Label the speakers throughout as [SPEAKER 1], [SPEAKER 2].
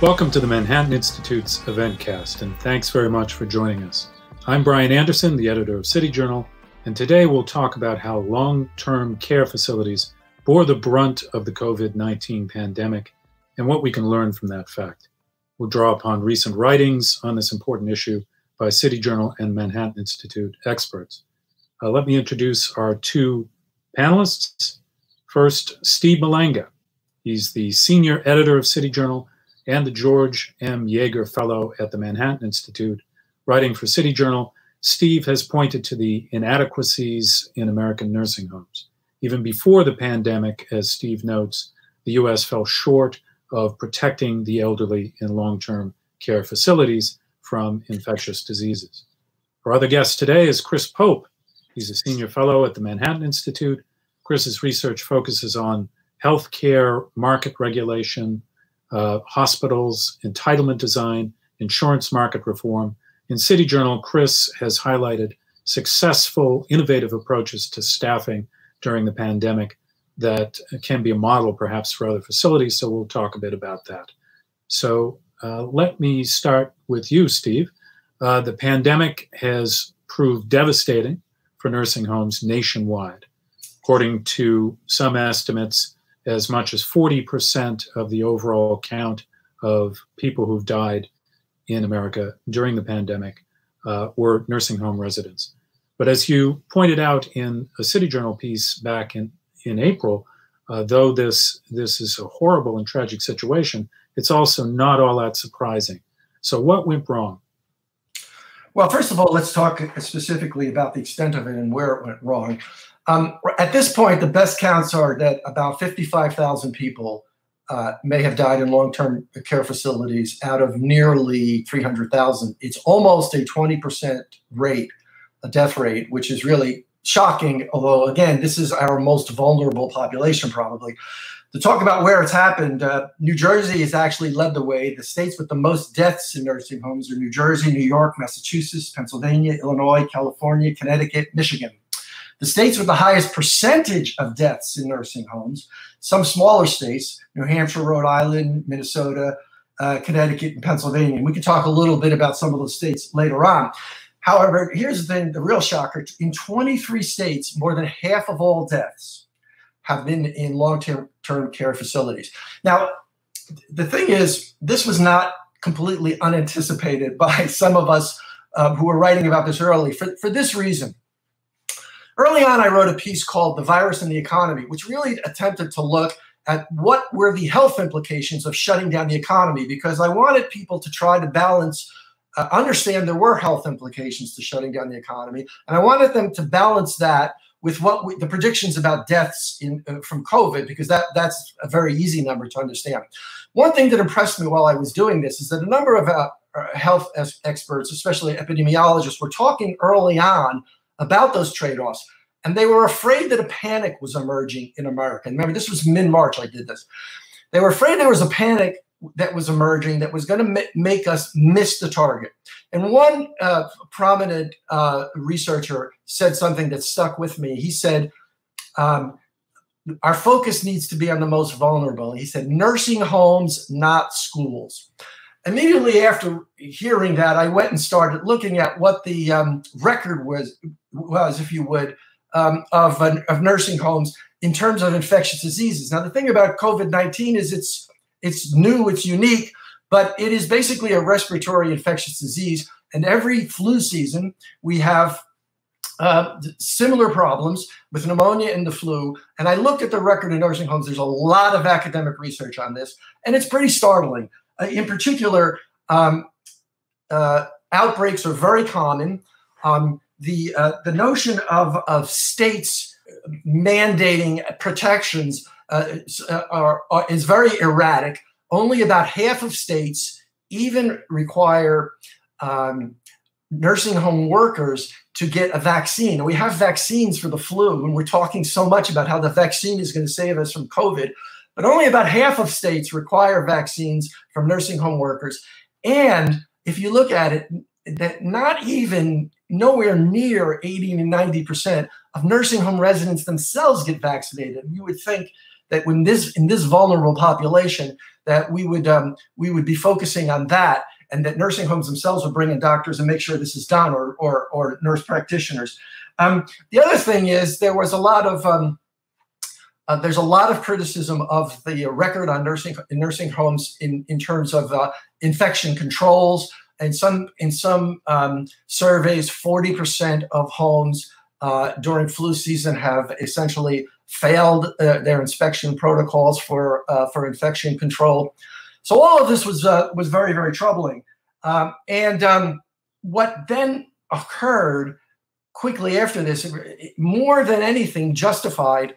[SPEAKER 1] Welcome to the Manhattan Institute's Eventcast, and thanks very much for joining us. I'm Brian Anderson, the editor of City Journal, and today we'll talk about how long term care facilities bore the brunt of the COVID 19 pandemic and what we can learn from that fact. We'll draw upon recent writings on this important issue by City Journal and Manhattan Institute experts. Uh, let me introduce our two panelists. First, Steve Malanga. He's the senior editor of City Journal and the George M. Yeager Fellow at the Manhattan Institute. Writing for City Journal, Steve has pointed to the inadequacies in American nursing homes. Even before the pandemic, as Steve notes, the US fell short of protecting the elderly in long term care facilities from infectious diseases. Our other guest today is Chris Pope. He's a senior fellow at the Manhattan Institute. Chris's research focuses on healthcare market regulation, uh, hospitals, entitlement design, insurance market reform. In City Journal, Chris has highlighted successful, innovative approaches to staffing during the pandemic that can be a model perhaps for other facilities. So we'll talk a bit about that. So uh, let me start with you, Steve. Uh, the pandemic has proved devastating for nursing homes nationwide. According to some estimates, as much as 40% of the overall count of people who've died in America during the pandemic uh, were nursing home residents. But as you pointed out in a City Journal piece back in, in April, uh, though this, this is a horrible and tragic situation, it's also not all that surprising. So, what went wrong?
[SPEAKER 2] Well, first of all, let's talk specifically about the extent of it and where it went wrong. Um, at this point, the best counts are that about 55,000 people uh, may have died in long term care facilities out of nearly 300,000. It's almost a 20% rate, a death rate, which is really shocking. Although, again, this is our most vulnerable population, probably. To talk about where it's happened, uh, New Jersey has actually led the way. The states with the most deaths in nursing homes are New Jersey, New York, Massachusetts, Pennsylvania, Illinois, California, Connecticut, Michigan. The states with the highest percentage of deaths in nursing homes, some smaller states, New Hampshire, Rhode Island, Minnesota, uh, Connecticut, and Pennsylvania. And we can talk a little bit about some of those states later on. However, here's the thing the real shocker in 23 states, more than half of all deaths have been in long term care facilities. Now, the thing is, this was not completely unanticipated by some of us uh, who were writing about this early for, for this reason. Early on, I wrote a piece called The Virus and the Economy, which really attempted to look at what were the health implications of shutting down the economy because I wanted people to try to balance, uh, understand there were health implications to shutting down the economy. And I wanted them to balance that with what we, the predictions about deaths in, uh, from COVID, because that, that's a very easy number to understand. One thing that impressed me while I was doing this is that a number of uh, uh health experts, especially epidemiologists, were talking early on about those trade offs. And they were afraid that a panic was emerging in America. And remember, this was mid March I did this. They were afraid there was a panic that was emerging that was going to make us miss the target. And one uh, prominent uh, researcher said something that stuck with me. He said, um, Our focus needs to be on the most vulnerable. He said, nursing homes, not schools immediately after hearing that, I went and started looking at what the um, record was, was, if you would, um, of, uh, of nursing homes in terms of infectious diseases. Now, the thing about COVID nineteen is it's it's new, it's unique, but it is basically a respiratory infectious disease. And every flu season, we have uh, similar problems with pneumonia and the flu. And I looked at the record in nursing homes. There's a lot of academic research on this, and it's pretty startling. Uh, in particular, um, uh, outbreaks are very common. Um, the uh, the notion of of states mandating protections are, are, is very erratic. Only about half of states even require um, nursing home workers to get a vaccine. We have vaccines for the flu, and we're talking so much about how the vaccine is going to save us from COVID. But only about half of states require vaccines from nursing home workers. And if you look at it, that not even nowhere near 80 to 90% of nursing home residents themselves get vaccinated. You would think that when this in this vulnerable population, that we would um, we would be focusing on that, and that nursing homes themselves would bring in doctors and make sure this is done, or or, or nurse practitioners. Um, the other thing is there was a lot of um, uh, there's a lot of criticism of the record on nursing nursing homes in in terms of uh, infection controls. And some in some um, surveys, 40% of homes uh, during flu season have essentially failed uh, their inspection protocols for uh, for infection control. So all of this was uh, was very very troubling. Um, and um, what then occurred quickly after this, more than anything, justified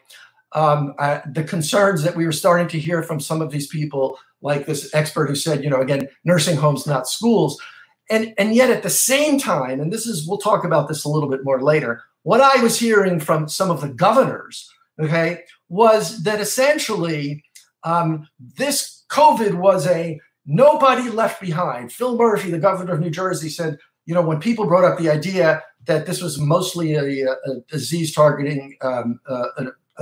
[SPEAKER 2] um, uh, the concerns that we were starting to hear from some of these people, like this expert who said, you know, again, nursing homes, not schools. And, and yet at the same time, and this is, we'll talk about this a little bit more later, what I was hearing from some of the governors, okay, was that essentially um, this COVID was a nobody left behind. Phil Murphy, the governor of New Jersey, said, you know, when people brought up the idea that this was mostly a, a disease targeting um, uh,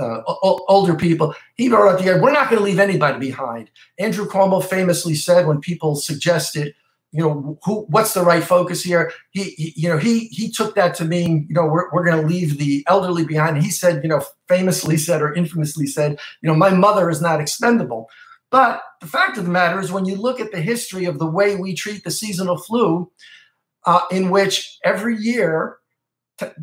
[SPEAKER 2] uh, older people. He brought up the idea, we're not going to leave anybody behind. Andrew Cuomo famously said when people suggested, you know, who, what's the right focus here? He, he you know, he he took that to mean, you know, we're, we're going to leave the elderly behind. He said, you know, famously said or infamously said, you know, my mother is not expendable. But the fact of the matter is, when you look at the history of the way we treat the seasonal flu, uh, in which every year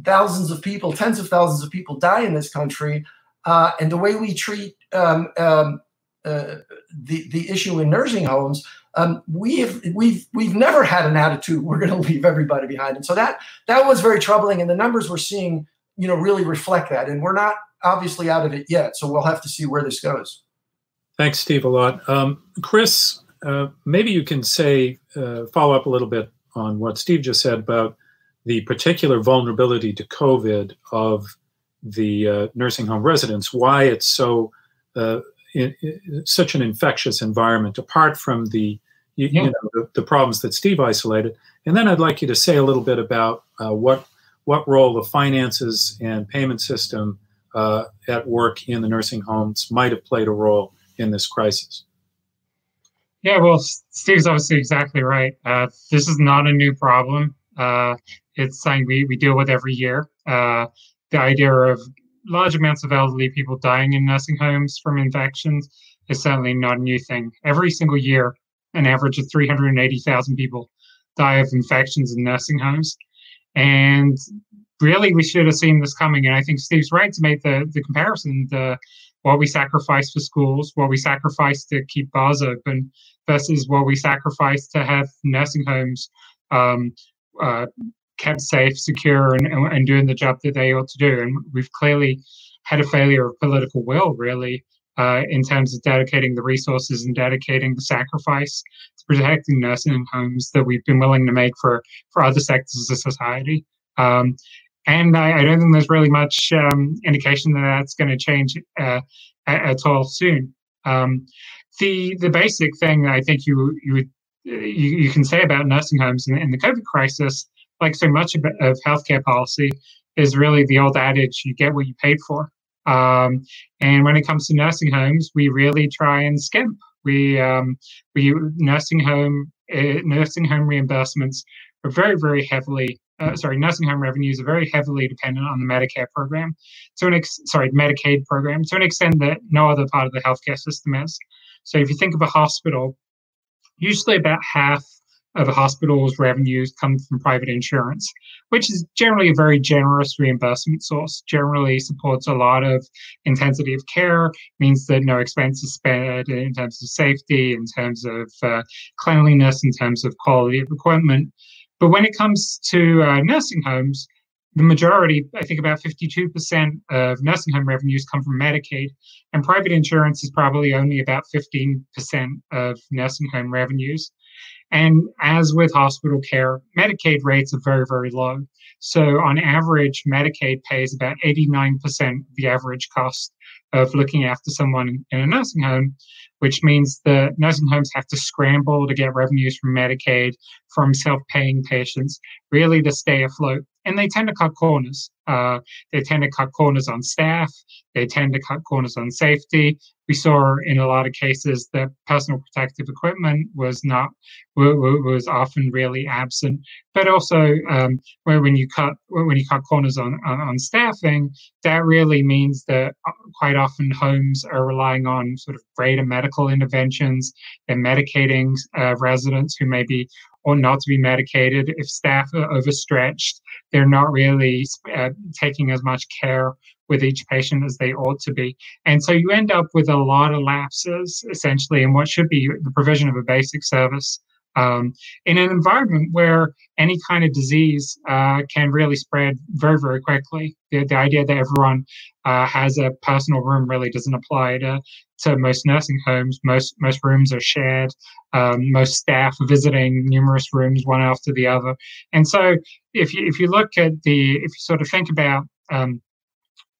[SPEAKER 2] thousands of people, tens of thousands of people die in this country, uh, and the way we treat um, um, uh, the the issue in nursing homes, um, we've we've we've never had an attitude we're going to leave everybody behind, and so that that was very troubling. And the numbers we're seeing, you know, really reflect that. And we're not obviously out of it yet, so we'll have to see where this goes.
[SPEAKER 1] Thanks, Steve, a lot. Um, Chris, uh, maybe you can say uh, follow up a little bit on what Steve just said about the particular vulnerability to COVID of the uh, nursing home residents, why it's so uh, in, in, such an infectious environment, apart from the you, yeah. you know the, the, problems that Steve isolated. And then I'd like you to say a little bit about uh, what what role the finances and payment system uh, at work in the nursing homes might have played a role in this crisis.
[SPEAKER 3] Yeah, well, Steve's obviously exactly right. Uh, this is not a new problem. Uh, it's something we, we deal with every year. Uh, the idea of large amounts of elderly people dying in nursing homes from infections is certainly not a new thing. Every single year, an average of 380,000 people die of infections in nursing homes. And really, we should have seen this coming. And I think Steve's right to make the, the comparison the, what we sacrifice for schools, what we sacrifice to keep bars open, versus what we sacrifice to have nursing homes um, uh, kept safe, secure, and, and doing the job that they ought to do. And we've clearly had a failure of political will, really, uh, in terms of dedicating the resources and dedicating the sacrifice to protecting nursing homes that we've been willing to make for for other sectors of society. Um, and I, I, don't think there's really much um, indication that that's going to change uh, at, at, all soon. Um, the the basic thing I think you you would you, you can say about nursing homes in, in the COVID crisis like so much of, of healthcare policy, is really the old adage: you get what you paid for. Um, and when it comes to nursing homes, we really try and skimp. We um, we nursing home uh, nursing home reimbursements are very very heavily uh, sorry nursing home revenues are very heavily dependent on the Medicare program to an ex- sorry Medicaid program to an extent that no other part of the healthcare system is. So if you think of a hospital, usually about half of hospital's revenues come from private insurance, which is generally a very generous reimbursement source, generally supports a lot of intensity of care, means that no expense is spared in terms of safety, in terms of uh, cleanliness, in terms of quality of equipment. But when it comes to uh, nursing homes, the majority, I think about 52% of nursing home revenues come from Medicaid, and private insurance is probably only about 15% of nursing home revenues. And as with hospital care, Medicaid rates are very, very low. So on average, Medicaid pays about 89% of the average cost of looking after someone in a nursing home, which means the nursing homes have to scramble to get revenues from Medicaid, from self paying patients, really to stay afloat. And they tend to cut corners. Uh, they tend to cut corners on staff. They tend to cut corners on safety. We saw in a lot of cases that personal protective equipment was not was often really absent. But also, um, when you cut when you cut corners on, on, on staffing, that really means that uh, quite often homes are relying on sort of greater medical interventions. They're medicating uh, residents who may be or not to be medicated. If staff are overstretched, they're not really uh, taking as much care with each patient as they ought to be. And so you end up with a lot of lapses essentially in what should be the provision of a basic service um, in an environment where any kind of disease uh, can really spread very, very quickly. The, the idea that everyone uh, has a personal room really doesn't apply to, to most nursing homes. Most most rooms are shared. Um, most staff visiting numerous rooms one after the other. And so, if you if you look at the if you sort of think about um,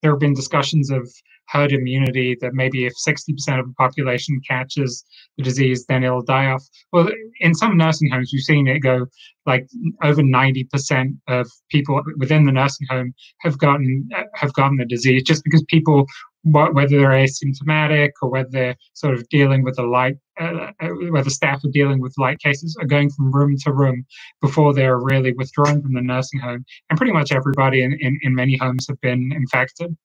[SPEAKER 3] there have been discussions of herd immunity that maybe if 60% of the population catches the disease, then it'll die off. Well, in some nursing homes, we've seen it go like over 90% of people within the nursing home have gotten have gotten the disease just because people whether they're asymptomatic or whether they're sort of dealing with the light, uh, uh, whether staff are dealing with light cases, are going from room to room before they're really withdrawn from the nursing home. And pretty much everybody in, in, in many homes have been infected.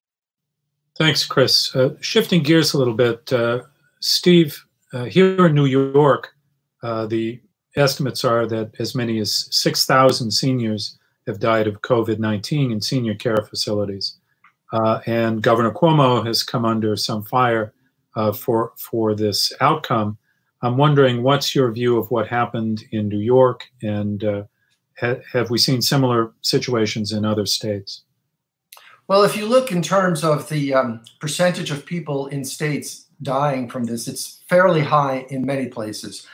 [SPEAKER 1] Thanks, Chris. Uh, shifting gears a little bit, uh, Steve, uh, here in New York, uh, the estimates are that as many as 6,000 seniors have died of COVID 19 in senior care facilities. Uh, and Governor Cuomo has come under some fire uh, for, for this outcome. I'm wondering what's your view of what happened in New York, and ha- have we seen similar situations in other states?
[SPEAKER 2] Well, if you look in terms of the um, percentage of people in states dying from this, it's fairly high in many places.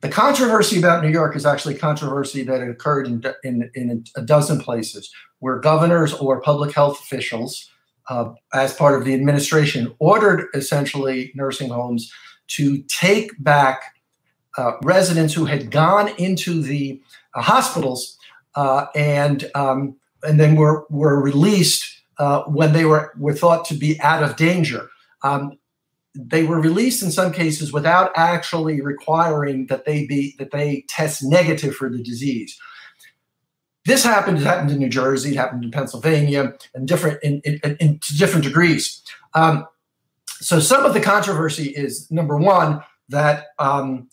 [SPEAKER 2] The controversy about New York is actually controversy that occurred in, in, in a dozen places where governors or public health officials, uh, as part of the administration, ordered essentially nursing homes to take back uh, residents who had gone into the uh, hospitals uh, and um, and then were were released uh, when they were, were thought to be out of danger. Um, they were released in some cases without actually requiring that they be that they test negative for the disease. This happened. It happened in New Jersey. It happened in Pennsylvania, and different in, in, in different degrees. Um, so some of the controversy is number one that um,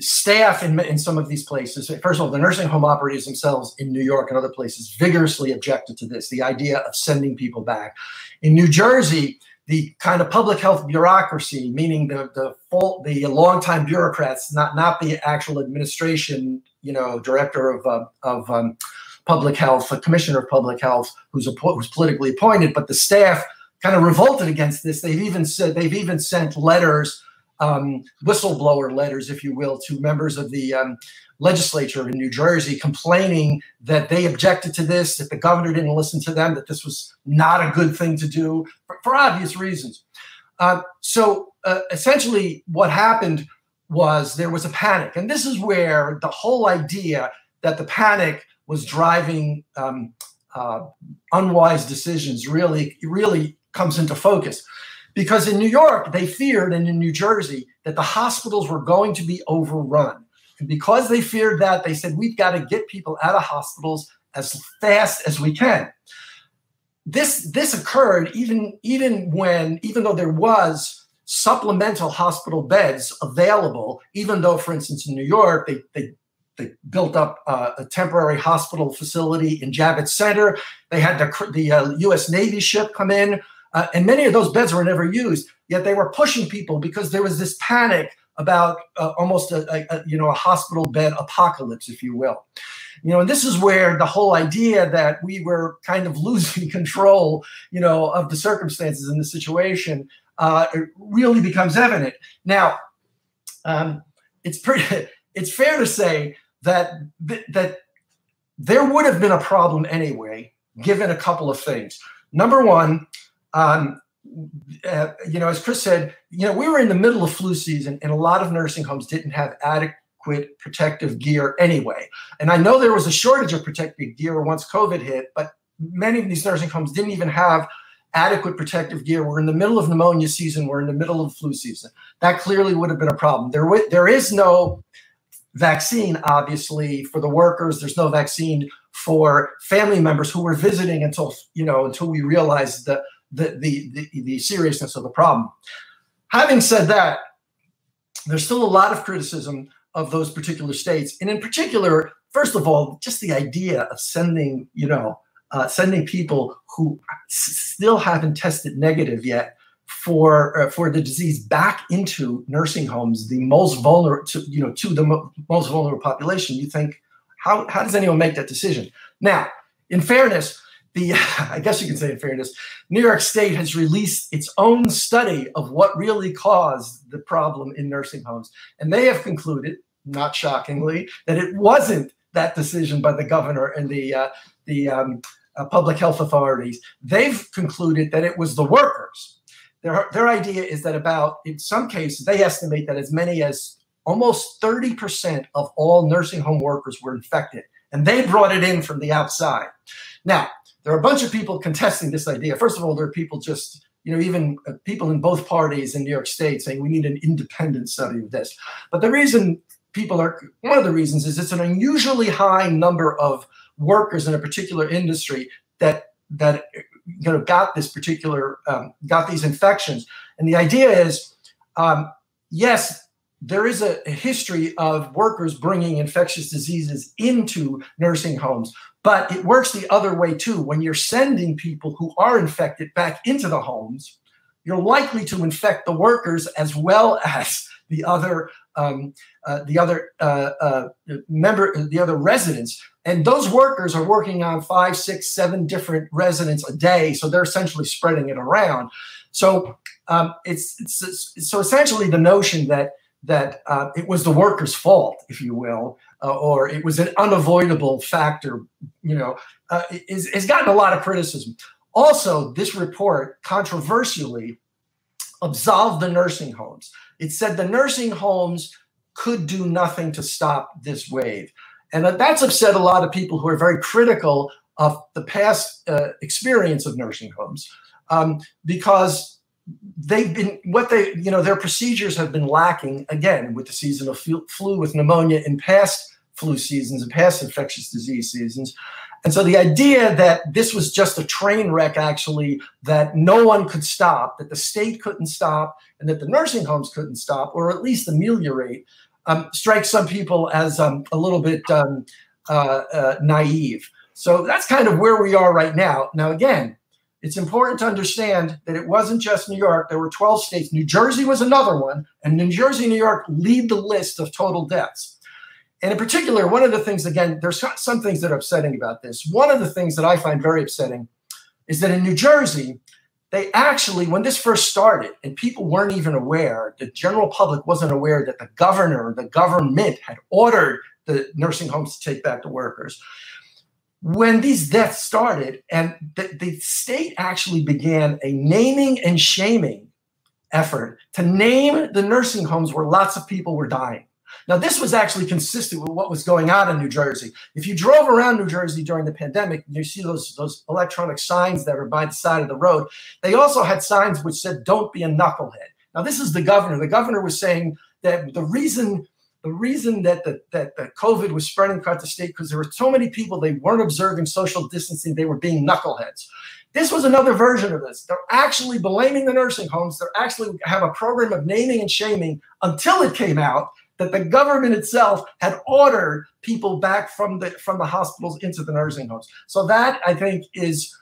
[SPEAKER 2] staff in, in some of these places, first of all, the nursing home operators themselves in New York and other places vigorously objected to this, the idea of sending people back. In New Jersey, the kind of public health bureaucracy, meaning the the full, the longtime bureaucrats, not not the actual administration, you know, director of uh, of um, public health, a commissioner of public health, who's who's politically appointed, but the staff kind of revolted against this. They've even said they've even sent letters um, whistleblower letters, if you will, to members of the um, legislature in New Jersey complaining that they objected to this, that the governor didn't listen to them, that this was not a good thing to do for, for obvious reasons. Uh, so uh, essentially, what happened was there was a panic. And this is where the whole idea that the panic was driving um, uh, unwise decisions really, really comes into focus. Because in New York, they feared, and in New Jersey, that the hospitals were going to be overrun. And because they feared that, they said, we've got to get people out of hospitals as fast as we can. This, this occurred even, even when, even though there was supplemental hospital beds available, even though, for instance, in New York, they, they they built up uh, a temporary hospital facility in Javits Center. They had the, the uh, U.S. Navy ship come in uh, and many of those beds were never used, yet they were pushing people because there was this panic about uh, almost a, a, you know a hospital bed apocalypse, if you will. You know, and this is where the whole idea that we were kind of losing control, you know, of the circumstances in the situation uh, really becomes evident. Now, um, it's pretty. It's fair to say that that there would have been a problem anyway, given a couple of things. Number one, um, uh, you know, as Chris said, you know, we were in the middle of flu season, and a lot of nursing homes didn't have adequate protective gear anyway. And I know there was a shortage of protective gear once COVID hit, but many of these nursing homes didn't even have adequate protective gear. We're in the middle of pneumonia season. We're in the middle of flu season. That clearly would have been a problem. There, w- there is no vaccine, obviously, for the workers. There's no vaccine for family members who were visiting until you know until we realized the the the, the, the seriousness of the problem. Having said that, there's still a lot of criticism of those particular states, and in particular, first of all, just the idea of sending you know uh, sending people who still haven't tested negative yet for uh, for the disease back into nursing homes, the most vulnerable to you know to the mo- most vulnerable population. You think how how does anyone make that decision? Now, in fairness, the I guess you can say in fairness, New York State has released its own study of what really caused the problem in nursing homes, and they have concluded, not shockingly, that it wasn't that decision by the governor and the uh, the um, uh, public health authorities, they've concluded that it was the workers. Their, their idea is that about, in some cases, they estimate that as many as almost 30% of all nursing home workers were infected, and they brought it in from the outside. Now, there are a bunch of people contesting this idea. First of all, there are people just, you know, even uh, people in both parties in New York State saying we need an independent study of this. But the reason people are, one of the reasons is it's an unusually high number of workers in a particular industry that that you know got this particular um, got these infections and the idea is um, yes there is a, a history of workers bringing infectious diseases into nursing homes but it works the other way too when you're sending people who are infected back into the homes you're likely to infect the workers as well as the other um, uh, the other uh, uh, member, the other residents, and those workers are working on five, six, seven different residents a day, so they're essentially spreading it around. So um, it's, it's, it's, so essentially the notion that that uh, it was the workers' fault, if you will, uh, or it was an unavoidable factor, you know, is has gotten a lot of criticism. Also, this report controversially absolved the nursing homes. It said the nursing homes could do nothing to stop this wave. And that's upset a lot of people who are very critical of the past uh, experience of nursing homes um, because they've been what they you know their procedures have been lacking again with the season of flu with pneumonia in past flu seasons and past infectious disease seasons and so the idea that this was just a train wreck, actually, that no one could stop, that the state couldn't stop, and that the nursing homes couldn't stop, or at least ameliorate, um, strikes some people as um, a little bit um, uh, uh, naive. So that's kind of where we are right now. Now, again, it's important to understand that it wasn't just New York. There were 12 states. New Jersey was another one, and New Jersey and New York lead the list of total deaths. And in particular, one of the things, again, there's some things that are upsetting about this. One of the things that I find very upsetting is that in New Jersey, they actually, when this first started, and people weren't even aware, the general public wasn't aware that the governor, the government had ordered the nursing homes to take back the workers. When these deaths started, and the, the state actually began a naming and shaming effort to name the nursing homes where lots of people were dying. Now, this was actually consistent with what was going on in New Jersey. If you drove around New Jersey during the pandemic, you see those, those electronic signs that are by the side of the road. They also had signs which said, don't be a knucklehead. Now, this is the governor. The governor was saying that the reason the reason that the, that the COVID was spreading across the state because there were so many people they weren't observing social distancing, they were being knuckleheads. This was another version of this. They're actually blaming the nursing homes. They're actually have a program of naming and shaming until it came out that the government itself had ordered people back from the from the hospitals into the nursing homes. So that I think is,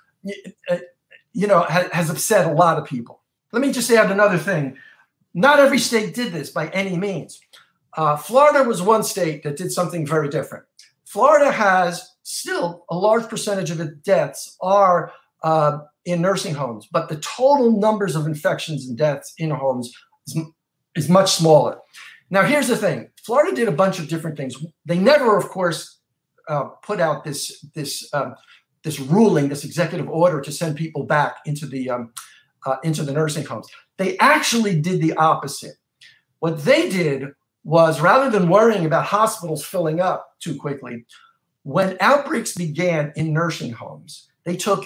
[SPEAKER 2] uh, you know, has upset a lot of people. Let me just add another thing. Not every state did this by any means. Uh, Florida was one state that did something very different. Florida has still a large percentage of its deaths are uh, in nursing homes, but the total numbers of infections and deaths in homes is, is much smaller. Now, here's the thing: Florida did a bunch of different things. They never, of course, uh, put out this this um, this ruling, this executive order to send people back into the um, uh, into the nursing homes. They actually did the opposite. What they did was rather than worrying about hospitals filling up too quickly, when outbreaks began in nursing homes, they took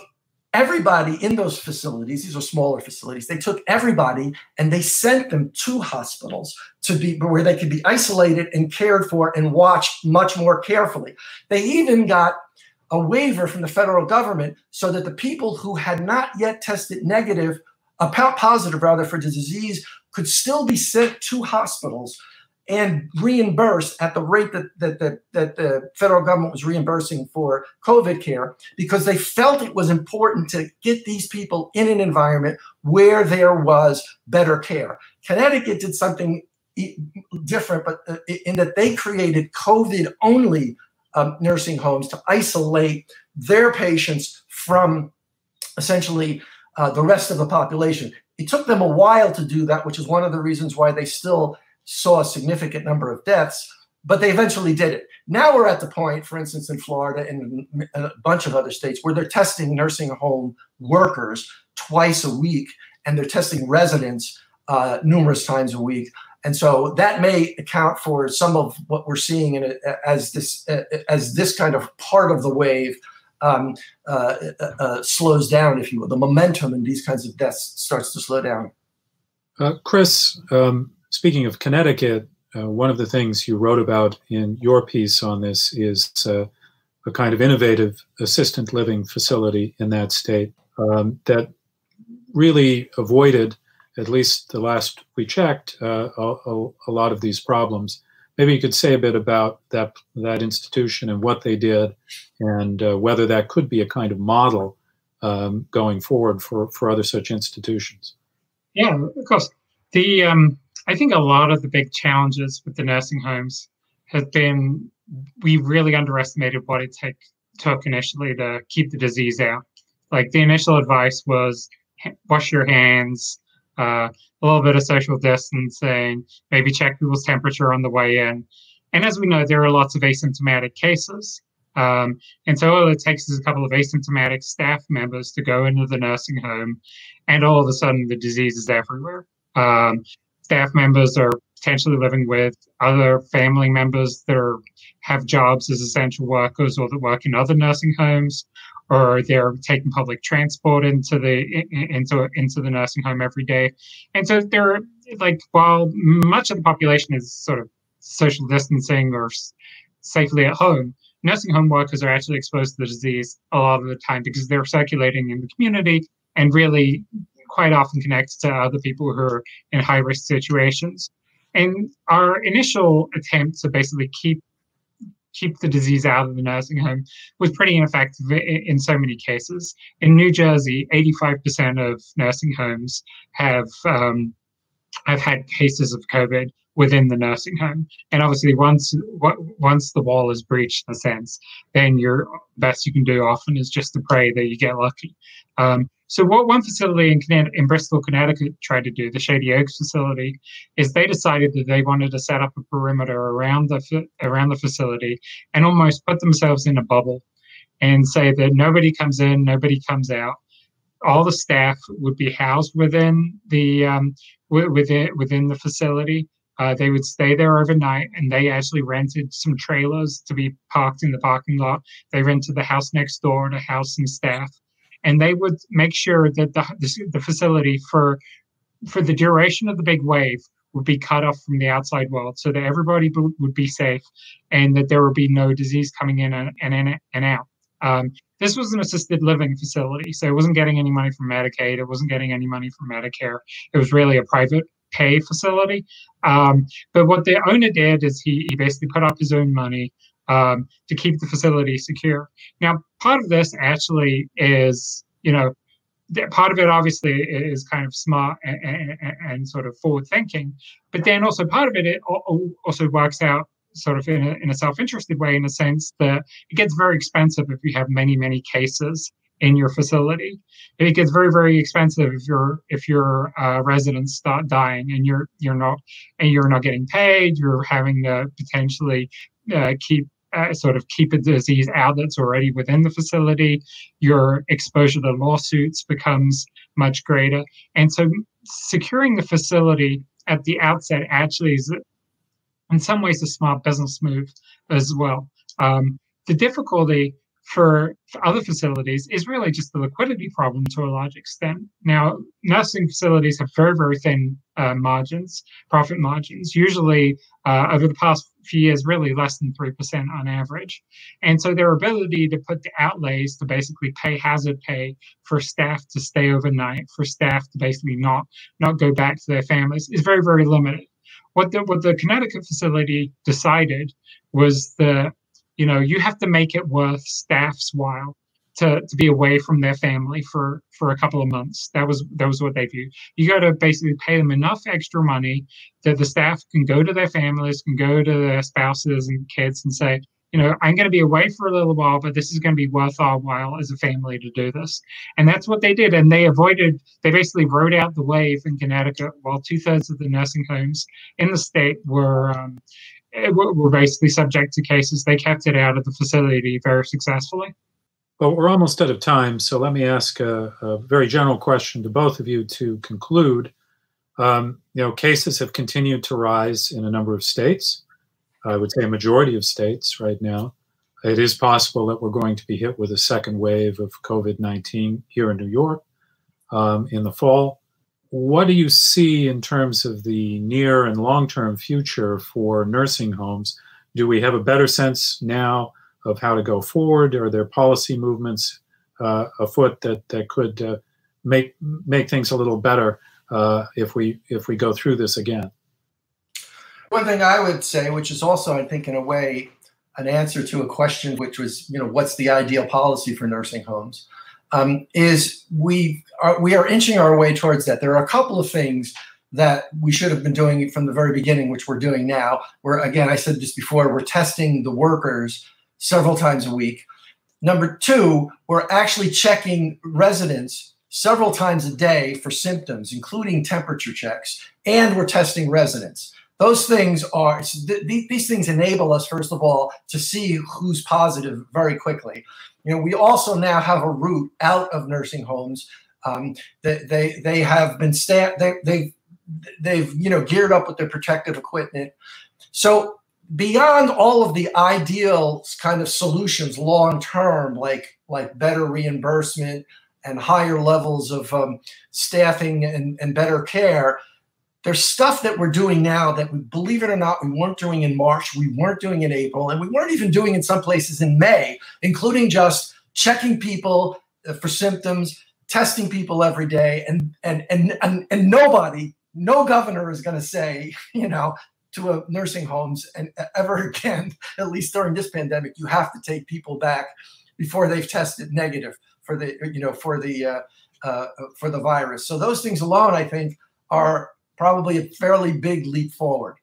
[SPEAKER 2] everybody in those facilities, these are smaller facilities, they took everybody and they sent them to hospitals to be where they could be isolated and cared for and watched much more carefully. They even got a waiver from the federal government so that the people who had not yet tested negative, uh, positive rather for the disease, could still be sent to hospitals and reimbursed at the rate that, that, that, that the federal government was reimbursing for COVID care because they felt it was important to get these people in an environment where there was better care. Connecticut did something different, but uh, in that they created COVID only um, nursing homes to isolate their patients from essentially uh, the rest of the population. It took them a while to do that, which is one of the reasons why they still saw a significant number of deaths, but they eventually did it. Now we're at the point, for instance, in Florida and a bunch of other states where they're testing nursing home workers twice a week and they're testing residents uh, numerous times a week. And so that may account for some of what we're seeing in as this as this kind of part of the wave um, uh, uh, uh, slows down, if you will. The momentum in these kinds of deaths starts to slow down.
[SPEAKER 1] Uh, Chris, um, speaking of Connecticut, uh, one of the things you wrote about in your piece on this is uh, a kind of innovative assistant living facility in that state um, that really avoided, at least the last we checked, uh, a, a, lot of these problems. Maybe you could say a bit about that that institution and what they did, and uh, whether that could be a kind of model um, going forward for, for other such institutions.
[SPEAKER 3] Yeah, of course. The um, I think a lot of the big challenges with the nursing homes has been we really underestimated what it take, took initially to keep the disease out. Like the initial advice was wash your hands, uh, a little bit of social distancing, maybe check people's temperature on the way in. And as we know, there are lots of asymptomatic cases. Um, and so all it takes is a couple of asymptomatic staff members to go into the nursing home, and all of a sudden the disease is everywhere. Um, staff members are potentially living with other family members that are have jobs as essential workers or that work in other nursing homes or they're taking public transport into the into into the nursing home every day. And so they're like while much of the population is sort of social distancing or safely at home nursing home workers are actually exposed to the disease a lot of the time because they're circulating in the community and really quite often connects to other people who are in high risk situations. And our initial attempt to basically keep keep the disease out of the nursing home was pretty ineffective in so many cases. In New Jersey, 85% of nursing homes have um, have had cases of COVID within the nursing home. And obviously, once once the wall is breached, in a sense, then your best you can do often is just to pray that you get lucky. Um, so what one facility in, in Bristol, Connecticut tried to do, the Shady Oaks facility, is they decided that they wanted to set up a perimeter around the around the facility and almost put themselves in a bubble and say that nobody comes in, nobody comes out. All the staff would be housed within the um, within within the facility. Uh, they would stay there overnight, and they actually rented some trailers to be parked in the parking lot. They rented the house next door to house some staff and they would make sure that the, the, the facility for for the duration of the big wave would be cut off from the outside world so that everybody b- would be safe and that there would be no disease coming in and, and and out. Um, this was an assisted living facility, so it wasn't getting any money from Medicaid. It wasn't getting any money from Medicare. It was really a private pay facility. Um, but what the owner did is he, he basically put up his own money um, to keep the facility secure. Now, part of this actually is, you know, part of it obviously is kind of smart and, and, and sort of forward thinking, but then also part of it, it also works out sort of in a, in a self-interested way in a sense that it gets very expensive if you have many many cases in your facility it gets very very expensive if your if your uh, residents start dying and you're you're not and you're not getting paid you're having to potentially uh, keep uh, sort of keep a disease out that's already within the facility, your exposure to lawsuits becomes much greater. And so securing the facility at the outset actually is in some ways a smart business move as well. Um, the difficulty for, for other facilities is really just the liquidity problem to a large extent. Now, nursing facilities have very, very thin uh, margins, profit margins, usually uh, over the past few years, really less than 3% on average. And so their ability to put the outlays to basically pay hazard pay for staff to stay overnight, for staff to basically not, not go back to their families is very, very limited. What the, what the Connecticut facility decided was the you know you have to make it worth staff's while to, to be away from their family for for a couple of months. That was that was what they viewed. You got to basically pay them enough extra money that the staff can go to their families can go to their spouses and kids and say you know i'm going to be away for a little while but this is going to be worth our while as a family to do this. And that's what they did and they avoided they basically rode out the wave in connecticut while two-thirds of the nursing homes in the state were um, were basically subject to cases. They kept it out of the facility very successfully.
[SPEAKER 1] Well, we're almost out of time, so let me ask a, a very general question to both of you to conclude. Um, you know, cases have continued to rise in a number of states. I would say a majority of states right now. It is possible that we're going to be hit with a second wave of COVID 19 here in New York um, in the fall what do you see in terms of the near and long term future for nursing homes? Do we have a better sense now of how to go forward? Are there policy movements uh, afoot that, that could uh, make make things a little better uh, if we if we go through this again?
[SPEAKER 2] One thing I would say, which is also, I think, in a way, an answer to a question, which was, you know, what's the ideal policy for nursing homes? Um, is we are we are inching our way towards that. There are a couple of things that we should have been doing from the very beginning, which we're doing now. Where again, I said this before, we're testing the workers several times a week. Number two, we're actually checking residents several times a day for symptoms, including temperature checks, and we're testing residents. Those things are these things enable us, first of all, to see who's positive very quickly. You know, we also now have a route out of nursing homes. Um, they, they they have been staffed. they they they've you know geared up with their protective equipment. So beyond all of the ideal kind of solutions long term, like like better reimbursement and higher levels of um, staffing and, and better care, there's stuff that we're doing now that we believe it or not we weren't doing in march we weren't doing in april and we weren't even doing in some places in may including just checking people uh, for symptoms testing people every day and and and and, and nobody no governor is going to say you know to a nursing homes and uh, ever again at least during this pandemic you have to take people back before they've tested negative for the you know for the uh, uh, for the virus. So those things alone i think are probably a fairly big leap forward.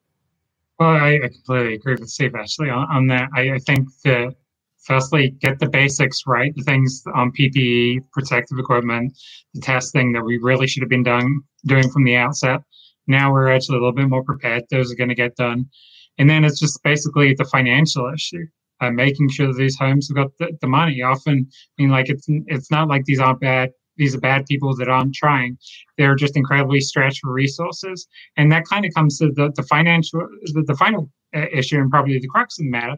[SPEAKER 3] Well, I, I completely agree with Steve actually on, on that. I, I, think that firstly, get the basics right, the things on PPE, protective equipment, the testing that we really should have been done doing from the outset. Now we're actually a little bit more prepared. Those are going to get done. And then it's just basically the financial issue. Uh, making sure that these homes have got the, the money. Often, I mean, like it's it's not like these aren't bad these are bad people that aren't trying. They're just incredibly stretched for resources, and that kind of comes to the, the financial, the, the final uh, issue, and probably the crux of the matter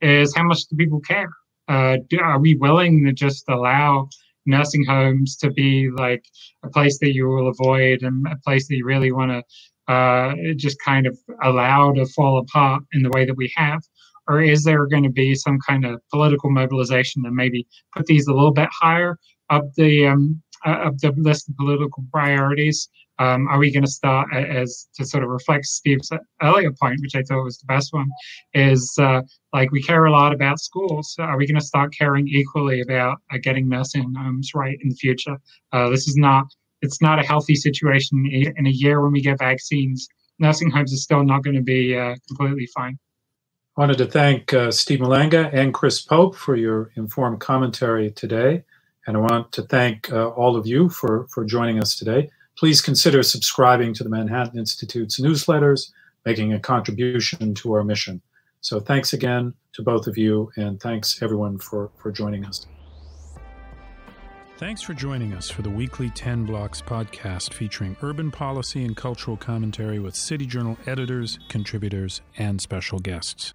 [SPEAKER 3] is how much do people care? Uh, do, are we willing to just allow nursing homes to be like a place that you will avoid and a place that you really want to uh, just kind of allow to fall apart in the way that we have? Or is there going to be some kind of political mobilization that maybe put these a little bit higher of the um, uh, of the list of political priorities? Um, are we going to start as to sort of reflect Steve's earlier point, which I thought was the best one, is uh, like we care a lot about schools. Are we going to start caring equally about uh, getting nursing homes right in the future? Uh, this is not it's not a healthy situation in a year when we get vaccines. Nursing homes are still not going to be uh, completely fine.
[SPEAKER 1] I wanted to thank uh, Steve Malanga and Chris Pope for your informed commentary today. And I want to thank uh, all of you for, for joining us today. Please consider subscribing to the Manhattan Institute's newsletters, making a contribution to our mission. So thanks again to both of you, and thanks everyone for, for joining us. Thanks for joining us for the weekly 10 Blocks podcast featuring urban policy and cultural commentary with City Journal editors, contributors, and special guests.